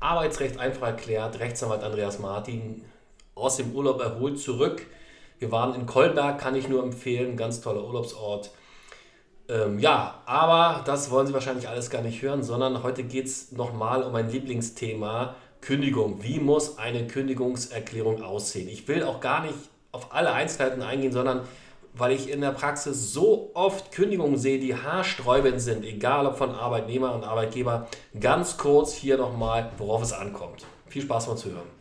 Arbeitsrecht einfach erklärt. Rechtsanwalt Andreas Martin aus dem Urlaub erholt zurück. Wir waren in Kolberg, kann ich nur empfehlen, ganz toller Urlaubsort. Ähm, ja, aber das wollen Sie wahrscheinlich alles gar nicht hören, sondern heute geht es nochmal um mein Lieblingsthema, Kündigung. Wie muss eine Kündigungserklärung aussehen? Ich will auch gar nicht auf alle Einzelheiten eingehen, sondern weil ich in der Praxis so oft Kündigungen sehe, die haarsträubend sind, egal ob von Arbeitnehmer und Arbeitgeber. Ganz kurz hier nochmal, worauf es ankommt. Viel Spaß beim Zuhören.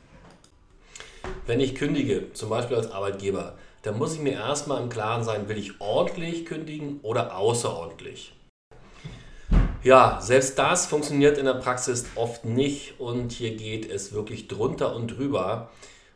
Wenn ich kündige, zum Beispiel als Arbeitgeber, dann muss ich mir erstmal im Klaren sein, will ich ordentlich kündigen oder außerordentlich. Ja, selbst das funktioniert in der Praxis oft nicht und hier geht es wirklich drunter und drüber.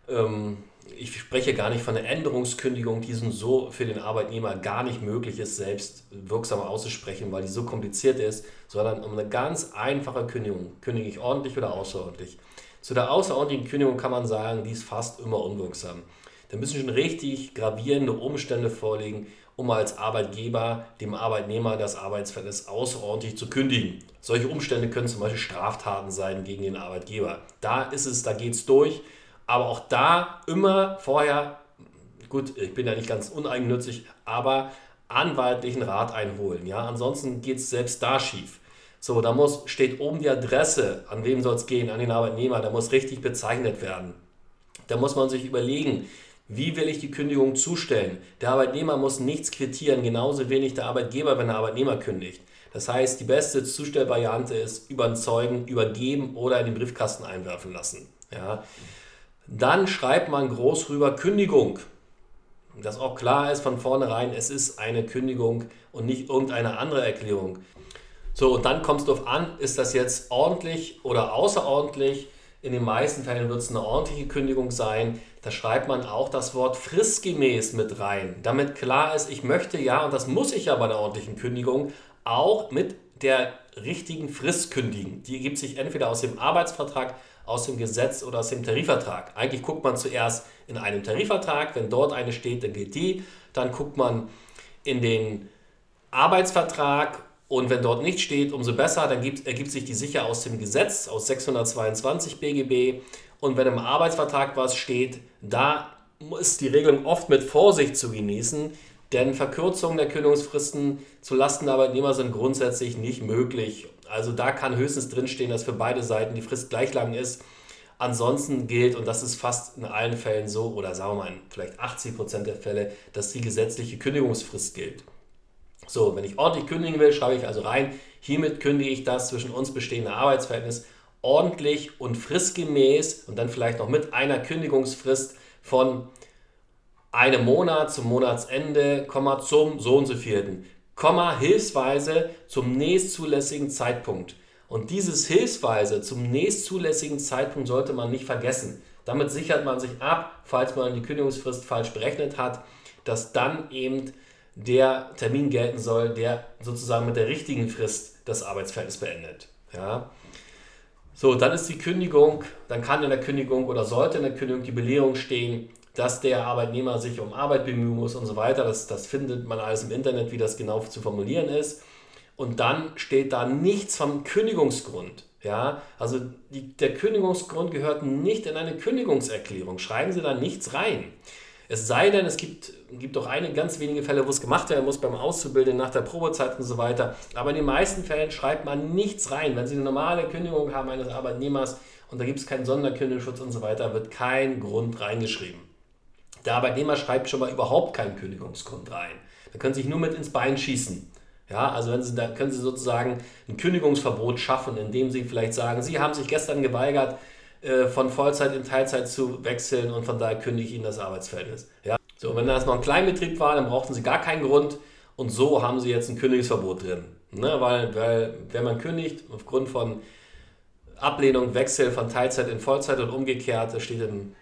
Ähm, ich spreche gar nicht von einer Änderungskündigung, die so für den Arbeitnehmer gar nicht möglich ist, selbst wirksam auszusprechen, weil die so kompliziert ist, sondern um eine ganz einfache Kündigung. Kündige ich ordentlich oder außerordentlich? Zu der außerordentlichen Kündigung kann man sagen, die ist fast immer unwirksam. Da müssen schon richtig gravierende Umstände vorliegen, um als Arbeitgeber dem Arbeitnehmer das Arbeitsverhältnis außerordentlich zu kündigen. Solche Umstände können zum Beispiel Straftaten sein gegen den Arbeitgeber. Da ist es, da geht es durch aber auch da immer vorher, gut, ich bin ja nicht ganz uneigennützig, aber anwaltlichen Rat einholen. Ja? Ansonsten geht es selbst da schief. So, da muss, steht oben die Adresse, an wem soll es gehen, an den Arbeitnehmer, da muss richtig bezeichnet werden. Da muss man sich überlegen, wie will ich die Kündigung zustellen? Der Arbeitnehmer muss nichts quittieren, genauso wenig der Arbeitgeber, wenn der Arbeitnehmer kündigt. Das heißt, die beste Zustellvariante ist über einen Zeugen übergeben oder in den Briefkasten einwerfen lassen. Ja. Dann schreibt man groß rüber Kündigung. Dass auch klar ist von vornherein, es ist eine Kündigung und nicht irgendeine andere Erklärung. So, und dann kommt es darauf an, ist das jetzt ordentlich oder außerordentlich? In den meisten Fällen wird es eine ordentliche Kündigung sein. Da schreibt man auch das Wort fristgemäß mit rein, damit klar ist, ich möchte ja, und das muss ich ja bei einer ordentlichen Kündigung, auch mit der richtigen Frist kündigen. Die ergibt sich entweder aus dem Arbeitsvertrag aus dem Gesetz oder aus dem Tarifvertrag. Eigentlich guckt man zuerst in einem Tarifvertrag, wenn dort eine steht, dann gilt die. Dann guckt man in den Arbeitsvertrag und wenn dort nicht steht, umso besser, dann gibt, ergibt sich die sicher aus dem Gesetz, aus 622 BGB. Und wenn im Arbeitsvertrag was steht, da ist die Regelung oft mit Vorsicht zu genießen, denn Verkürzungen der Kündigungsfristen zu Lasten der Arbeitnehmer sind grundsätzlich nicht möglich. Also da kann höchstens drinstehen, dass für beide Seiten die Frist gleich lang ist. Ansonsten gilt, und das ist fast in allen Fällen so, oder sagen wir mal in vielleicht 80 Prozent der Fälle, dass die gesetzliche Kündigungsfrist gilt. So, wenn ich ordentlich kündigen will, schreibe ich also rein, hiermit kündige ich das zwischen uns bestehende Arbeitsverhältnis ordentlich und fristgemäß und dann vielleicht noch mit einer Kündigungsfrist von einem Monat zum Monatsende, zum so und so vierten. Komma, hilfsweise zum nächstzulässigen Zeitpunkt. Und dieses hilfsweise zum nächstzulässigen Zeitpunkt sollte man nicht vergessen. Damit sichert man sich ab, falls man die Kündigungsfrist falsch berechnet hat, dass dann eben der Termin gelten soll, der sozusagen mit der richtigen Frist das Arbeitsverhältnis beendet. Ja. So, dann ist die Kündigung, dann kann in der Kündigung oder sollte in der Kündigung die Belehrung stehen, dass der Arbeitnehmer sich um Arbeit bemühen muss und so weiter. Das, das findet man alles im Internet, wie das genau zu formulieren ist. Und dann steht da nichts vom Kündigungsgrund. Ja, also die, der Kündigungsgrund gehört nicht in eine Kündigungserklärung. Schreiben Sie da nichts rein. Es sei denn, es gibt, gibt auch einige ganz wenige Fälle, wo es gemacht werden muss beim Auszubildenden nach der Probezeit und so weiter. Aber in den meisten Fällen schreibt man nichts rein. Wenn Sie eine normale Kündigung haben eines Arbeitnehmers und da gibt es keinen Sonderkündigungsschutz und so weiter, wird kein Grund reingeschrieben. Der Arbeitnehmer schreibt schon mal überhaupt keinen Kündigungsgrund rein. Da können Sie sich nur mit ins Bein schießen. Ja, also wenn Sie, da können Sie sozusagen ein Kündigungsverbot schaffen, indem Sie vielleicht sagen, Sie haben sich gestern geweigert, äh, von Vollzeit in Teilzeit zu wechseln und von daher kündige ich Ihnen das Arbeitsverhältnis. Ja? So, wenn das noch ein Kleinbetrieb war, dann brauchten Sie gar keinen Grund und so haben Sie jetzt ein Kündigungsverbot drin. Ne? Weil, weil wenn man kündigt aufgrund von Ablehnung, Wechsel von Teilzeit in Vollzeit und umgekehrt, das steht im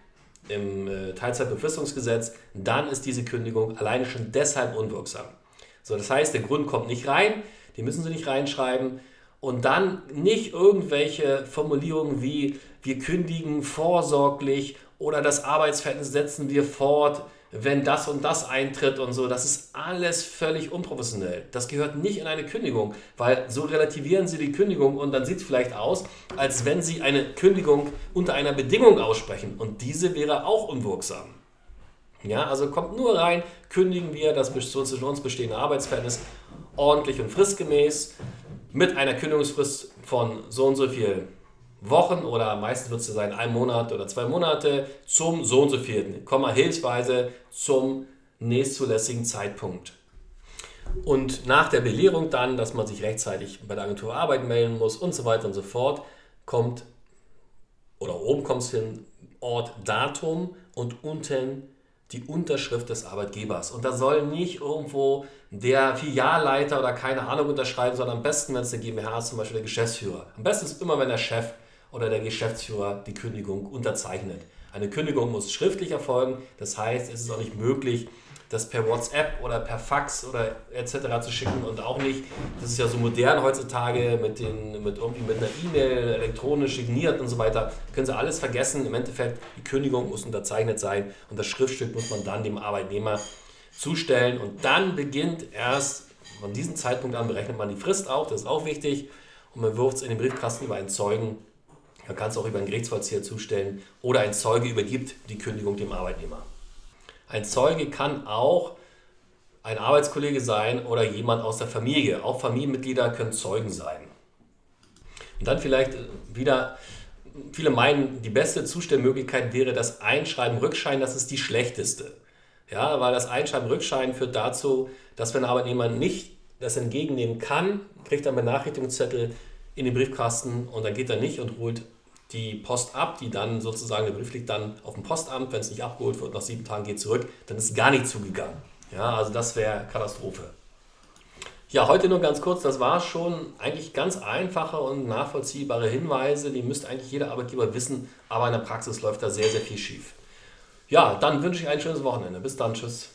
im äh, Teilzeitbefristungsgesetz, dann ist diese Kündigung alleine schon deshalb unwirksam. So, das heißt, der Grund kommt nicht rein, die müssen Sie nicht reinschreiben und dann nicht irgendwelche Formulierungen wie wir kündigen vorsorglich oder das Arbeitsverhältnis setzen wir fort wenn das und das eintritt und so. Das ist alles völlig unprofessionell. Das gehört nicht in eine Kündigung, weil so relativieren Sie die Kündigung und dann sieht es vielleicht aus, als wenn Sie eine Kündigung unter einer Bedingung aussprechen und diese wäre auch unwirksam. Ja, also kommt nur rein, kündigen wir das zwischen uns bestehende Arbeitsverhältnis ordentlich und fristgemäß mit einer Kündigungsfrist von so und so viel Wochen oder meistens wird es sein ein Monat oder zwei Monate zum so und so vierten, Komma hilfsweise zum nächstzulässigen Zeitpunkt. Und nach der Belehrung dann, dass man sich rechtzeitig bei der Agentur Arbeit melden muss und so weiter und so fort, kommt oder oben kommt es hin Ort, Datum und unten die Unterschrift des Arbeitgebers. Und da soll nicht irgendwo der Filialleiter oder keine Ahnung unterschreiben, sondern am besten, wenn es eine GmbH ist, zum Beispiel der Geschäftsführer. Am besten ist immer, wenn der Chef oder der Geschäftsführer die Kündigung unterzeichnet. Eine Kündigung muss schriftlich erfolgen, das heißt, es ist auch nicht möglich, das per WhatsApp oder per Fax oder etc. zu schicken und auch nicht, das ist ja so modern heutzutage mit, den, mit, irgendwie mit einer E-Mail elektronisch signiert und so weiter, können Sie alles vergessen. Im Endeffekt, die Kündigung muss unterzeichnet sein und das Schriftstück muss man dann dem Arbeitnehmer zustellen und dann beginnt erst, von diesem Zeitpunkt an berechnet man die Frist auch, das ist auch wichtig und man wirft es in den Briefkasten über einen Zeugen man kann es auch über einen Gerichtsvollzieher zustellen oder ein Zeuge übergibt die Kündigung dem Arbeitnehmer. Ein Zeuge kann auch ein Arbeitskollege sein oder jemand aus der Familie. Auch Familienmitglieder können Zeugen sein. Und dann vielleicht wieder, viele meinen, die beste Zustellmöglichkeit wäre das Einschreiben Rückschein, das ist die schlechteste. Ja, weil das Einschreiben Rückschein führt dazu, dass wenn ein Arbeitnehmer nicht das entgegennehmen kann, kriegt er einen Benachrichtigungszettel in den Briefkasten und dann geht er nicht und holt die Post ab, die dann sozusagen, der Brief liegt dann auf dem Postamt, wenn es nicht abgeholt wird, nach sieben Tagen geht zurück, dann ist gar nicht zugegangen. Ja, also das wäre Katastrophe. Ja, heute nur ganz kurz, das war schon eigentlich ganz einfache und nachvollziehbare Hinweise, die müsste eigentlich jeder Arbeitgeber wissen, aber in der Praxis läuft da sehr, sehr viel schief. Ja, dann wünsche ich ein schönes Wochenende. Bis dann, tschüss.